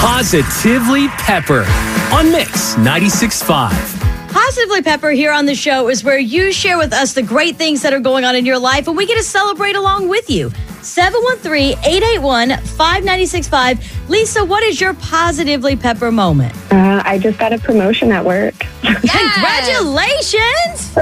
Positively Pepper on Mix 96.5. Positively Pepper here on the show is where you share with us the great things that are going on in your life and we get to celebrate along with you. 713-881-5965. Lisa, what is your Positively Pepper moment? Uh, I just got a promotion at work. Congratulations!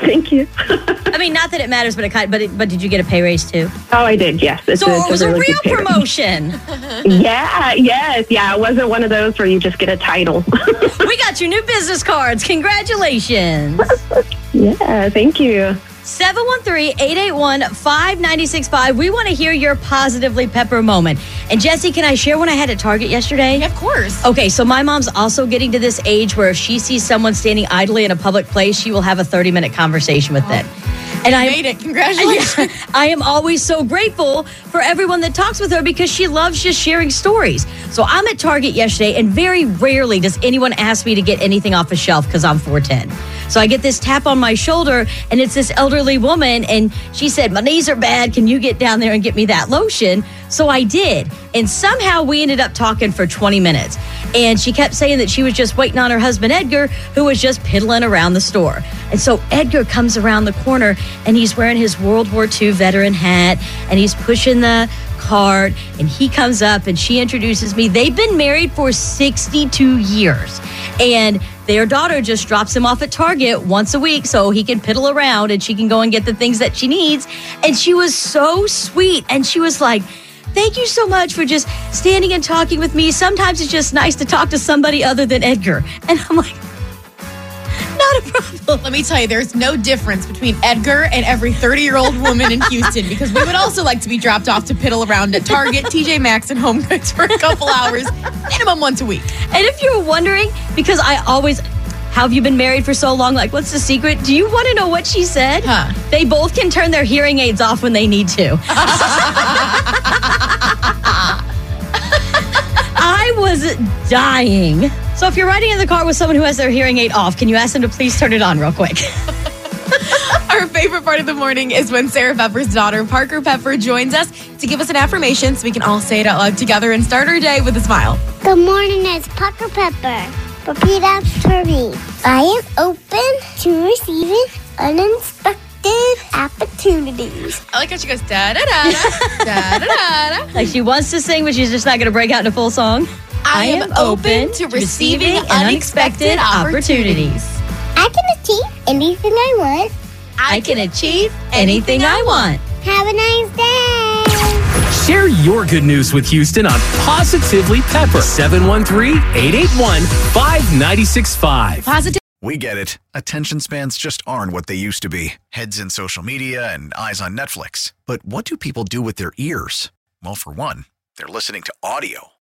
Thank you. I mean, not that it matters, but it kind but it, but did you get a pay raise too? Oh, I did. Yes. It's So it's it was a really real pay raise. promotion. Yeah. Yes. Yeah. It wasn't one of those where you just get a title. we got your new business cards. Congratulations. yeah. Thank you. 713-881-5965. We want to hear your positively pepper moment. And Jesse, can I share when I had at Target yesterday? Of course. Okay, so my mom's also getting to this age where if she sees someone standing idly in a public place, she will have a 30 minute conversation with them. And I Made it. Congratulations. I am always so grateful for everyone that talks with her because she loves just sharing stories. So I'm at Target yesterday, and very rarely does anyone ask me to get anything off a shelf because I'm 4'10. So I get this tap on my shoulder, and it's this elderly woman, and she said, My knees are bad. Can you get down there and get me that lotion? So I did. And somehow we ended up talking for 20 minutes. And she kept saying that she was just waiting on her husband, Edgar, who was just piddling around the store. And so Edgar comes around the corner and he's wearing his World War II veteran hat and he's pushing the cart. And he comes up and she introduces me. They've been married for 62 years. And their daughter just drops him off at Target once a week so he can piddle around and she can go and get the things that she needs. And she was so sweet. And she was like, Thank you so much for just standing and talking with me. Sometimes it's just nice to talk to somebody other than Edgar. And I'm like, not a problem. Let me tell you, there's no difference between Edgar and every 30 year old woman in Houston because we would also like to be dropped off to piddle around at Target, TJ Maxx, and Home Goods for a couple hours, minimum once a week. And if you're wondering, because I always, how have you been married for so long? Like, what's the secret? Do you want to know what she said? Huh. They both can turn their hearing aids off when they need to. was dying. So if you're riding in the car with someone who has their hearing aid off, can you ask them to please turn it on real quick? Our favorite part of the morning is when Sarah Pepper's daughter, Parker Pepper, joins us to give us an affirmation so we can all say it out loud together and start our day with a smile. Good morning, it's Parker Pepper. Repeat after me. I am open to receiving unexpected opportunities. I like how she goes da da da da da da da. like she wants to sing, but she's just not going to break out in a full song. I am open to receiving unexpected opportunities. I can achieve anything I want. I can achieve anything I want. Have a nice day. Share your good news with Houston on Positively Pepper 713-881-5965. Positive. We get it. Attention spans just aren't what they used to be heads in social media and eyes on Netflix. But what do people do with their ears? Well, for one, they're listening to audio.